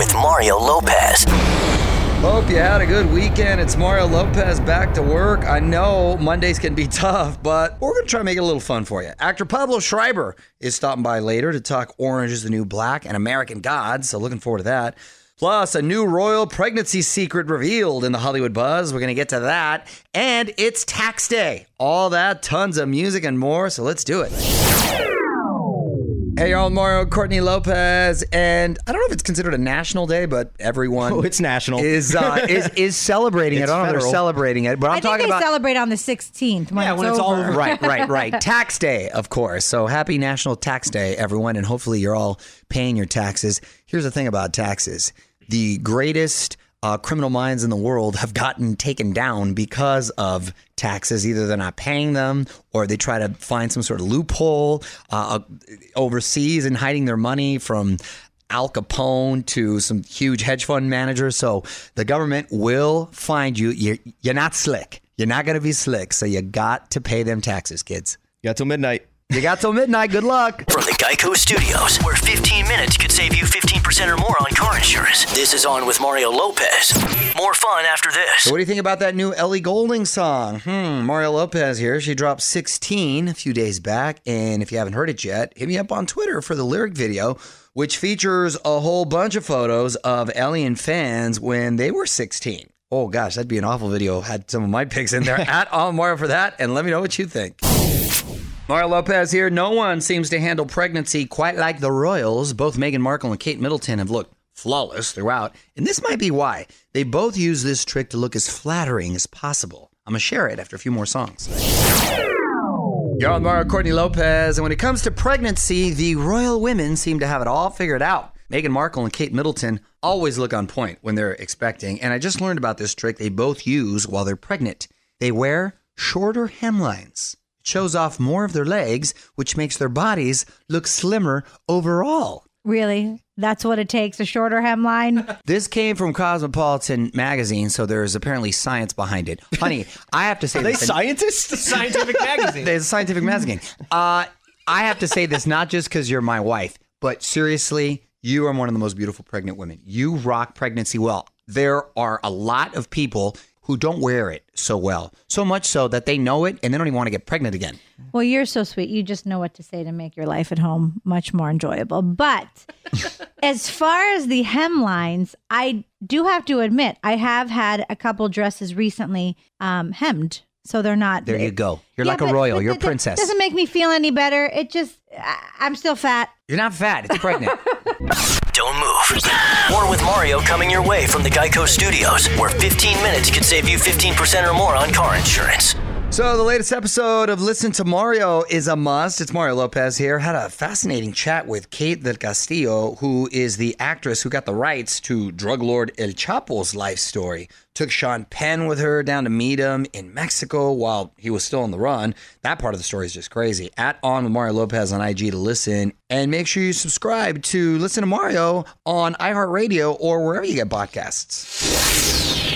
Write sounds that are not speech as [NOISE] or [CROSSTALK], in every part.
with Mario Lopez. Hope you had a good weekend. It's Mario Lopez back to work. I know Mondays can be [LAUGHS] tough, but we're going to try to make it a little fun for you. Actor Pablo Schreiber is stopping by later to talk Orange is the New Black and American Gods, so looking forward to that. Plus, a new royal pregnancy secret revealed in the Hollywood buzz. We're going to get to that. And it's tax day. All that, tons of music and more, so let's do it. Hey, y'all, Mario Courtney Lopez, and I don't know if it's considered a national day, but everyone Oh, it's national. is uh, [LAUGHS] is is celebrating it. I don't know if they're federal. celebrating it, but I'm I think talking they about celebrate on the 16th when, Yeah, it's, when it's all over. over. right, right, [LAUGHS] right. Tax day, of course. So happy National Tax Day, everyone, and hopefully you're all paying your taxes. Here's the thing about taxes: the greatest uh, criminal minds in the world have gotten taken down because of taxes. Either they're not paying them, or they try to find some sort of loophole uh, overseas and hiding their money from. Al Capone to some huge hedge fund managers. So the government will find you. You're, you're not slick. You're not going to be slick. So you got to pay them taxes, kids. You Got till midnight. You got till midnight. Good luck. From the Geico Studios, where 15 minutes could save you 15% or more on car insurance. This is On with Mario Lopez. More fun after this. So what do you think about that new Ellie Goulding song? Hmm, Mario Lopez here. She dropped 16 a few days back. And if you haven't heard it yet, hit me up on Twitter for the lyric video, which features a whole bunch of photos of Ellie and fans when they were 16. Oh gosh, that'd be an awful video. Had some of my pics in there. [LAUGHS] At on Mario for that, and let me know what you think. Mario Lopez here. No one seems to handle pregnancy quite like the Royals. Both Meghan Markle and Kate Middleton have looked flawless throughout, and this might be why. They both use this trick to look as flattering as possible. I'm going to share it after a few more songs. You're on Mario Courtney Lopez, and when it comes to pregnancy, the royal women seem to have it all figured out. Meghan Markle and Kate Middleton always look on point when they're expecting, and I just learned about this trick they both use while they're pregnant. They wear shorter hemlines. It shows off more of their legs, which makes their bodies look slimmer overall. Really? That's what it takes a shorter hemline? [LAUGHS] This came from Cosmopolitan magazine, so there's apparently science behind it. Honey, I have to say Are they this. scientists? [LAUGHS] Scientific magazine. There's a scientific magazine. Uh, I have to say this not just because you're my wife, but seriously, you are one of the most beautiful pregnant women. You rock pregnancy well. There are a lot of people who don't wear it so well, so much so that they know it and they don't even want to get pregnant again. well, you're so sweet. You just know what to say to make your life at home much more enjoyable. But [LAUGHS] as far as the hemlines, I do have to admit, I have had a couple dresses recently um, hemmed. So they're not. There you go. You're Yeah, like a royal. but You're a princess. Doesn't make me feel any better. It just, I'm still fat. You're not fat. It's pregnant. [LAUGHS] Don't move. More with Mario coming your way from the Geico Studios, where 15 minutes could save you 15% or more on car insurance. So the latest episode of Listen to Mario is a must. It's Mario Lopez here. Had a fascinating chat with Kate del Castillo, who is the actress who got the rights to drug lord El Chapo's life story. Took Sean Penn with her down to meet him in Mexico while he was still on the run. That part of the story is just crazy. At On with Mario Lopez on IG to listen. And make sure you subscribe to Listen to Mario on iHeartRadio or wherever you get podcasts.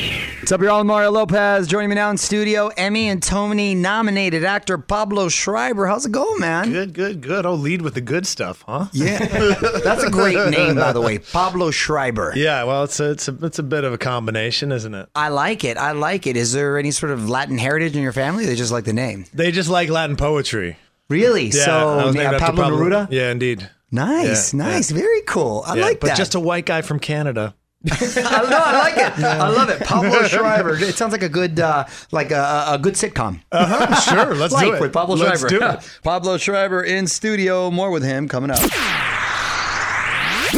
What's up, y'all? Mario Lopez joining me now in studio. Emmy and Tony nominated actor Pablo Schreiber. How's it going, man? Good, good, good. Oh, lead with the good stuff, huh? Yeah, [LAUGHS] that's a great name, by the way, Pablo Schreiber. Yeah, well, it's a, it's a, it's a bit of a combination, isn't it? I like it. I like it. Is there any sort of Latin heritage in your family? They just like the name. They just like Latin poetry. Really? Yeah, so was uh, after Pablo Neruda. Yeah, indeed. Nice, Yeah, nice, very cool. I Yeah, like but that. just a white guy from Canada. I, no, I like it. I love it. Pablo [LAUGHS] Schreiber. It sounds like a good, uh, like a, a good sitcom. Uh-huh, [LAUGHS] sure, let's Life do it. with Pablo let's Schreiber. do it. [LAUGHS] Pablo Schreiber in studio. More with him coming up.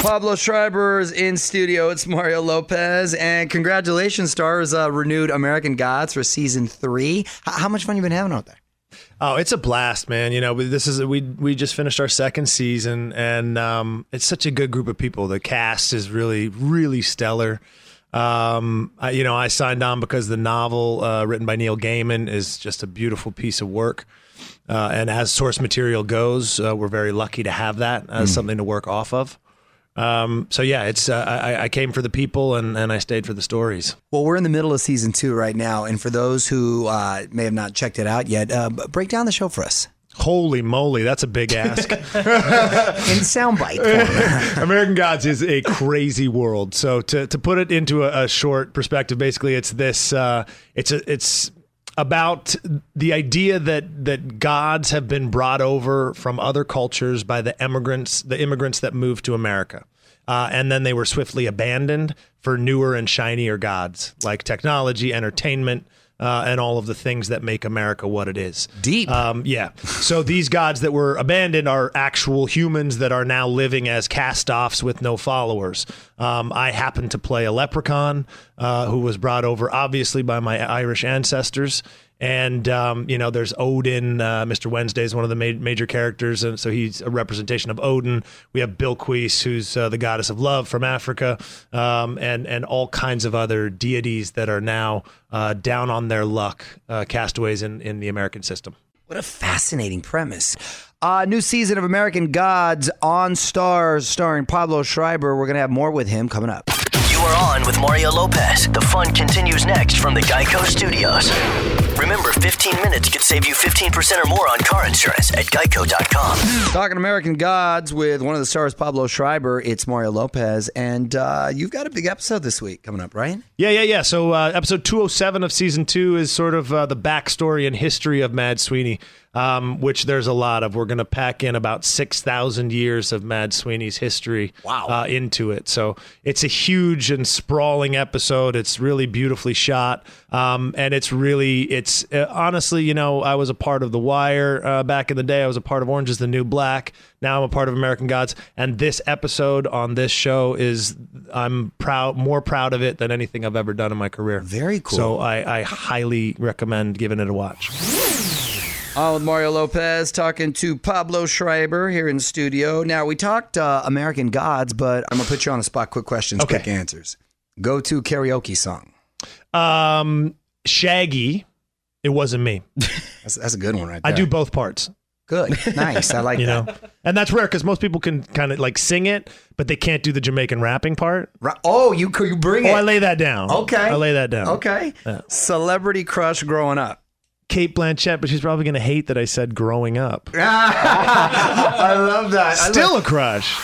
Pablo Schreiber's in studio. It's Mario Lopez, and congratulations, Starz uh, renewed American Gods for season three. H- how much fun you been having out there? Oh, it's a blast, man. You know, this is we we just finished our second season, and um, it's such a good group of people. The cast is really really stellar. Um, I, you know, I signed on because the novel uh, written by Neil Gaiman is just a beautiful piece of work. Uh, and as source material goes, uh, we're very lucky to have that as something to work off of. Um, so yeah, it's uh, I, I came for the people and, and I stayed for the stories. Well, we're in the middle of season two right now, and for those who uh, may have not checked it out yet, uh, break down the show for us. Holy moly, that's a big ask. [LAUGHS] in soundbite format. [LAUGHS] American Gods is a crazy world. So to, to put it into a, a short perspective, basically, it's this. Uh, it's a, it's about the idea that that gods have been brought over from other cultures by the immigrants, the immigrants that moved to America. Uh, and then they were swiftly abandoned for newer and shinier gods like technology, entertainment, uh, and all of the things that make America what it is. Deep. Um, yeah. So these gods that were abandoned are actual humans that are now living as cast offs with no followers. Um, I happen to play a leprechaun uh, who was brought over, obviously, by my Irish ancestors. And um, you know, there's Odin. Uh, Mr. Wednesday is one of the ma- major characters, and so he's a representation of Odin. We have Bilquis, who's uh, the goddess of love from Africa, um, and and all kinds of other deities that are now uh, down on their luck, uh, castaways in in the American system. What a fascinating premise. Uh, new season of American Gods on Starz, starring Pablo Schreiber. We're going to have more with him coming up. You are on with Mario Lopez. The fun continues next from the Geico Studios. Remember, 15 minutes could save you 15% or more on car insurance at geico.com. Talking American Gods with one of the stars, Pablo Schreiber. It's Mario Lopez, and uh, you've got a big episode this week coming up, right? Yeah, yeah, yeah. So uh, episode 207 of season two is sort of uh, the backstory and history of Mad Sweeney, um, which there's a lot of. We're going to pack in about 6,000 years of Mad Sweeney's history Wow. uh, into it. So it's a huge and sprawling episode. It's really beautifully shot. Um, and it's really, it's uh, honestly, you know, I was a part of The Wire uh, back in the day. I was a part of Orange is the New Black. Now I'm a part of American Gods. And this episode on this show is, I'm proud, more proud of it than anything I've ever done in my career. Very cool. So I, I highly recommend giving it a watch. On with Mario Lopez, talking to Pablo Schreiber here in studio. Now, we talked uh, American Gods, but I'm going to put you on the spot. Quick questions, Okay. quick answers. Go to karaoke song. Um, Shaggy, it wasn't me. [LAUGHS] That's, that's a good one right I do both parts. Good. Nice. I like [LAUGHS] you that. know and that's rare because most people can kind of like sing it but they can't do the jamaican rapping part Right. Oh, you, you bring oh it. i lay that down Okay. i lay that down Okay. Celebrity crush growing up. Kate blanchett but she's probably going to hate that i said growing up [LAUGHS] I love that. I still a crush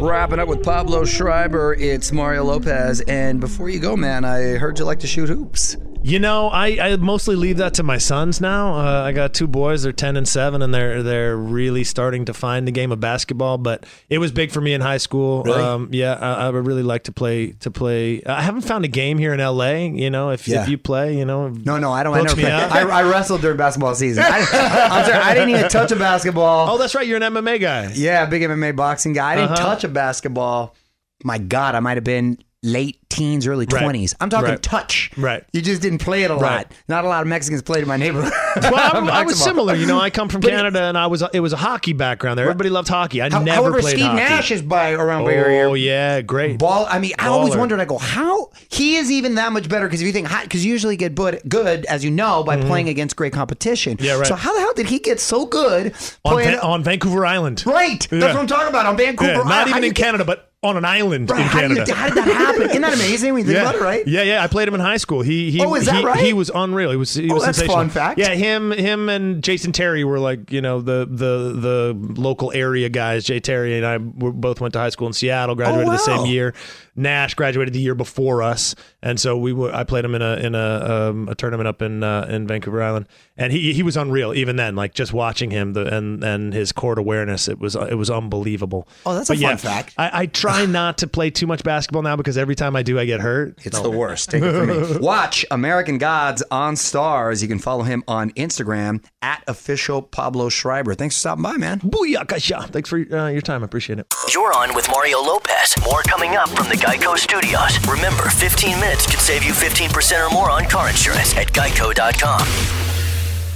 Wrapping up with Pablo Schreiber, it's Mario Lopez. And before you go, man, I heard you like to shoot hoops. You know, I, I mostly leave that to my sons now. Uh, I got two boys; they're ten and seven, and they're they're really starting to find the game of basketball. But it was big for me in high school. Really? Um, yeah, I, I would really like to play to play. I haven't found a game here in L.A. You know, if, Yeah. if you play, you know, No, no, I don't. I never I, I wrestled during basketball season. I, [LAUGHS] I'm sorry, I didn't even touch a basketball. Oh, that's right. You're an MMA guy. Yeah, big MMA boxing guy. I didn't Uh-huh. touch a basketball. My God, I might have been late teens, early Right. twenties. I'm talking Right. touch. Right. You just didn't play it a lot. Not a lot of Mexicans played in my neighborhood. [LAUGHS] Well, [LAUGHS] I was similar. You know, I come from [LAUGHS] Canada, and I was it was a hockey background there. Everybody loved hockey. I How- never However, played Steve hockey. Nash is by around your area. oh yeah, great. Ball. I mean, I always wondered. I go, how he is even that much better? Because if you think, because you usually get good, good as you know, by playing against great competition. Mm-hmm. Yeah, right. So how the hell did he get so good on, playing? Va- on Vancouver Island. right. That's what I'm talking about on Vancouver. Yeah, Island. not even in Canada, but on an island Right, in how, did Canada. you, how did that happen? Isn't that amazing when you think yeah. about it, right? Yeah, yeah. I played him in high school. He, he Oh, is that he, right? He was unreal. He was, he Oh, was that's sensational. fun fact. Yeah, him, him, and Jason Terry were like you know the the the local area guys. Jay Terry and I were, both went to high school in Seattle. Graduated the Oh, wow. same year. Nash graduated the year before us, and so we were. I played him in a in a um, a tournament up in uh, in Vancouver Island, and he he was unreal. Even then, like just watching him the and and his court awareness, it was it was unbelievable. Oh, that's a fun yeah, fact. I, I try not to play too much basketball now because every time I do, I get hurt. It's the worst. Take it from me. [LAUGHS] Watch American Gods on Starz. You can follow him on Instagram at official Pablo Schreiber. Thanks for stopping by, man. Booyakasha. Thanks for uh, your time. I appreciate it. You're on with Mario Lopez. More coming up from the Geico Studios. Remember, 15 minutes can save you 15% or more on car insurance at geico.com.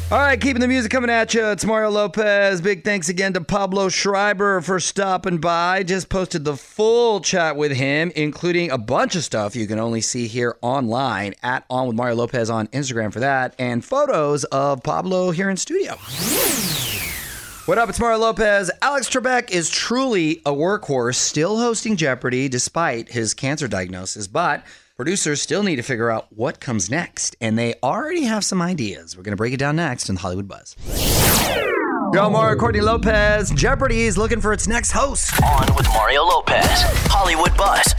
All right, keeping the music coming at you. It's Mario Lopez. Big thanks again to Pablo Schreiber for stopping by. Just posted the full chat with him, including a bunch of stuff you can only see here online at On with Mario Lopez on Instagram for that, and photos of Pablo here in studio. What up? It's Mario Lopez. Alex Trebek is truly a workhorse, still hosting Jeopardy despite his cancer diagnosis, but Producers still need to figure out what comes next, and they already have some ideas. We're going to break it down next in Hollywood Buzz. Yo, Mario Courtney Lopez. Jeopardy is looking for its next host. On with Mario Lopez. Hollywood Buzz.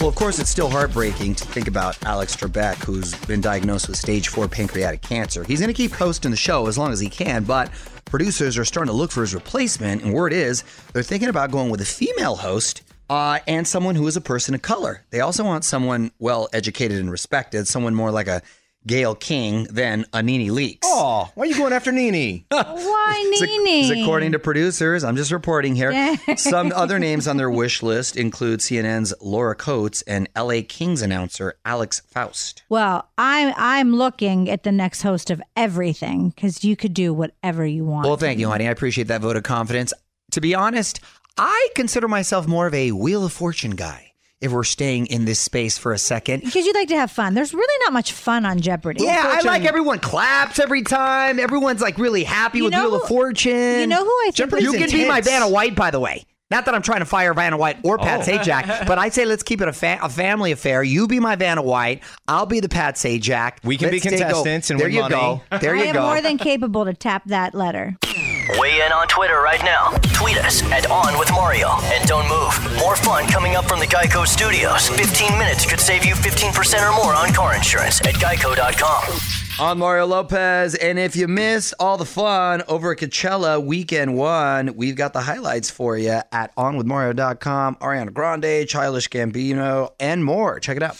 Well, of course, it's still heartbreaking to think about Alex Trebek, who's been diagnosed with stage four pancreatic cancer. He's going to keep hosting the show as long as he can, but producers are starting to look for his replacement. And word is they're thinking about going with a female host uh, and someone who is a person of color. They also want someone well educated and respected, someone more like a Gayle King than a Nene Leakes. Oh, why are you going after Nene? [LAUGHS] Why, It's ac- Nene? it's according to producers. I'm just reporting here. Yeah. Some [LAUGHS] other names on their wish list include CNN's Laura Coates and LA Kings announcer Alex Faust. Well, I'm I'm looking at the next host of everything because you could do whatever you want. Well, thank you, honey. I appreciate that vote of confidence. To be honest, I consider myself more of a Wheel of Fortune guy. If we're staying in this space for a second. because you like to have fun. There's really not much fun on Jeopardy. Yeah, I like everyone claps every time. Everyone's like really happy You with know Wheel who- of Fortune. You know who I think? Jeopardy's You was- can be my intense. Vanna White, by the way. Not that I'm trying to fire Vanna White or Pat oh. Sajak, [LAUGHS] but I say let's keep it a, fa- a family affair. You be my Vanna White. I'll be the Pat Sajak. We can be Let's take a- contestants and there win you money. go. There I you am go. more than capable to tap that letter. [LAUGHS] Weigh in on Twitter right now. Tweet us at On With Mario. And don't move. More fun coming up from the Geico Studios. 15 minutes could save you 15% or more on car insurance at geico.com. I'm Mario Lopez, and if you missed all the fun over at Coachella Weekend One, we've got the highlights for you at OnWithMario.com. Ariana Grande, Childish Gambino, and more. Check it out.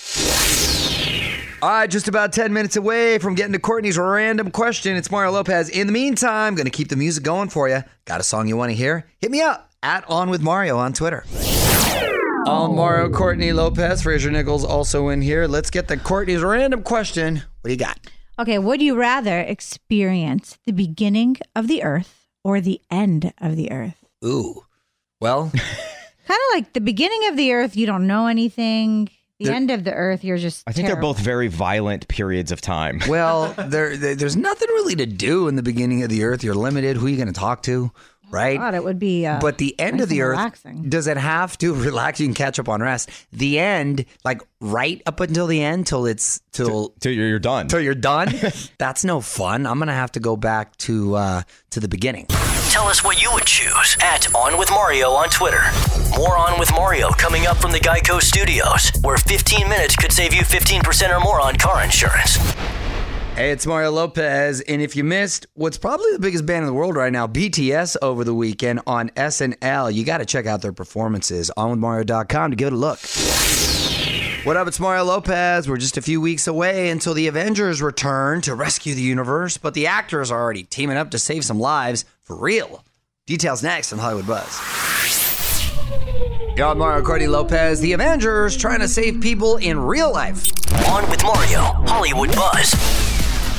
All right, just about 10 minutes away from getting to Courtney's random question. It's Mario Lopez. In the meantime, going to keep the music going for you. Got a song you want to hear? Hit me up at On With Mario on Twitter. On Mario Courtney Lopez, Fraser Nichols also in here. Let's get the Courtney's random question. What do you got? Okay, would you rather experience the beginning of the earth or the end of the earth? Ooh. Well, [LAUGHS] Kind of like the beginning of the earth, you don't know anything. The There- end of the earth, you're just. I think they're both very violent periods of time. [LAUGHS] well, there, there- there's nothing really to do in the beginning of the earth. You're limited. Who are you going to talk to, right? God, it would be. Uh, But the end nice of the earth, relaxing. does it have to [LAUGHS] relax? You can catch up on rest. The end, like right up until the end, till it's till Till you're, you're done. till you're done. [LAUGHS] That's no fun. I'm gonna have to go back to uh, to the beginning. Tell us what you would choose at On With Mario on Twitter. More On With Mario coming up from the Geico Studios, where 15 minutes could save you 15% or more on car insurance. Hey, it's Mario Lopez, and if you missed what's probably the biggest band in the world right now, BTS, over the weekend on SNL, you got to check out their performances on withmario.com to give it a look. What up? It's Mario Lopez. We're just a few weeks away until the Avengers return to rescue the universe, but the actors are already teaming up to save some lives for real. Details next on Hollywood Buzz. Yo, I'm Mario Courtney Lopez. The Avengers trying to save people in real life. On With Mario, Hollywood Buzz.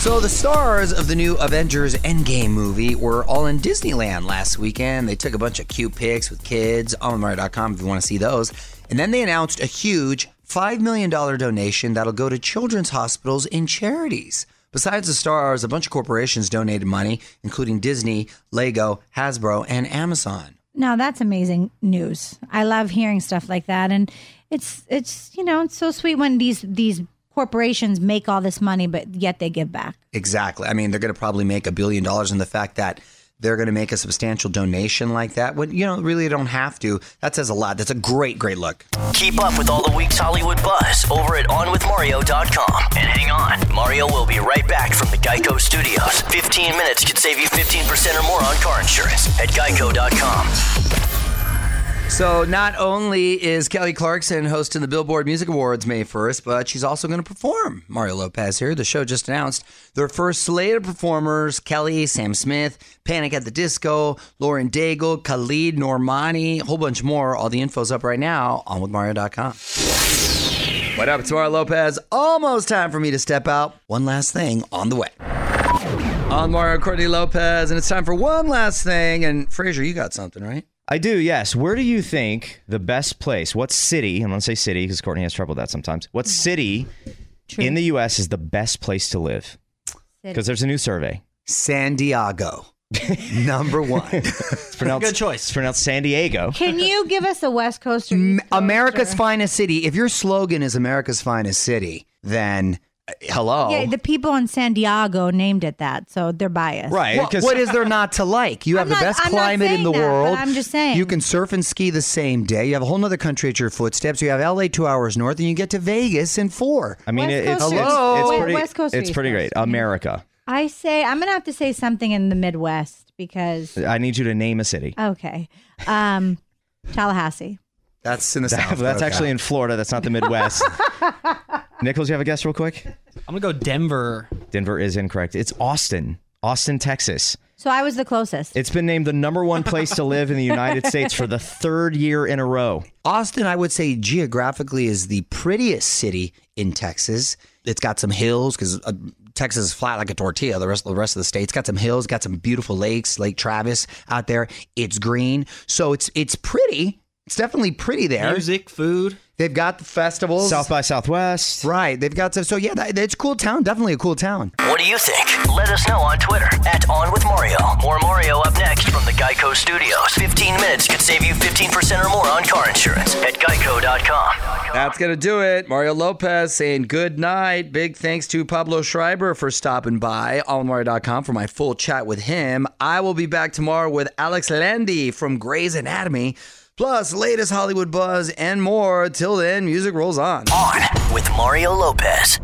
So the stars of the new Avengers Endgame movie were all in Disneyland last weekend. They took a bunch of cute pics with kids on Mario.com if you want to see those. And then they announced a huge $5 million donation that'll go to children's hospitals and charities. Besides the stars, a bunch of corporations donated money, including Disney, Lego, Hasbro, and Amazon. Now that's amazing news. I love hearing stuff like that, and it's it's you know it's so sweet when these these corporations make all this money, but yet they give back. Exactly. I mean, they're going to probably make a billion dollars, and the fact that they're going to make a substantial donation like that, when you know, really don't have to. That says a lot. That's a great, great look. Keep up with all the week's Hollywood buzz over at OnWithMario.com. And hang on, Mario will be right back from the Geico Studios. 15 minutes could save you 15% or more on car insurance at Geico.com. So, not only is Kelly Clarkson hosting the Billboard Music Awards May 1st, but she's also going to perform. Mario Lopez here. The show just announced their first slate of performers Kelly, Sam Smith, Panic at the Disco, Lauren Daigle, Khalid, Normani, a whole bunch more. All the info's up right now on withmario.com. What up? It's Mario Lopez. Almost time for me to step out. One last thing on the way. On Mario Courtney Lopez, and it's time for one last thing. And Fraser, you got something, right? I do, yes. Where do you think the best place, what city, I'm going to say city because Courtney has trouble with that sometimes, what mm-hmm. city True. in the U.S. is the best place to live? Because there's a new survey. San Diego. [LAUGHS] Number one. It's pronounced, Good choice. It's pronounced San Diego. Can you give us a West Coast or M- East Coast America's or- finest city. If your slogan is America's finest city, then hello. Yeah, the people in San Diego named it that, so they're biased. Right. What- 'cause- what is there not to like? You have I'm the not- best I'm climate in the that, world. I'm just saying. You can surf and ski the same day. You have a whole other country at your footsteps. You have LA two hours north, and you get to Vegas in four. I mean, West it- it's, Coast it's, or East- it's pretty, West Coast it's pretty great. America. I say I'm gonna have to say something in the Midwest because I need you to name a city. okay, um, Tallahassee. That's in the south. That's okay. actually in Florida. That's not the Midwest. [LAUGHS] Nichols, you have a guess real quick? I'm gonna go Denver. Denver is incorrect. It's Austin. Austin, Texas. So I was the closest. It's been named the number one place to live in the United [LAUGHS] States for the third year in a row. Austin, I would say geographically is the prettiest city in Texas. It's got some hills because uh, Texas is flat like a tortilla. The rest, of the rest of the state's got some hills, got some beautiful lakes, Lake Travis out there. It's green, so it's it's pretty. It's definitely pretty there. Music, food. They've got the festivals. South by Southwest. Right. They've got to, so yeah, that, it's a cool town. Definitely a cool town. What do you think? Let us know on Twitter at On With Mario. More Mario up next from the Geico Studios. 15 minutes could save you 15% or more on car insurance at geico.com. That's going to do it. Mario Lopez saying good night. Big thanks to Pablo Schreiber for stopping by. AllMario.com for my full chat with him. I will be back tomorrow with Alex Landi from Grey's Anatomy. Plus, latest Hollywood buzz and more. Till then, music rolls on. On with Mario Lopez.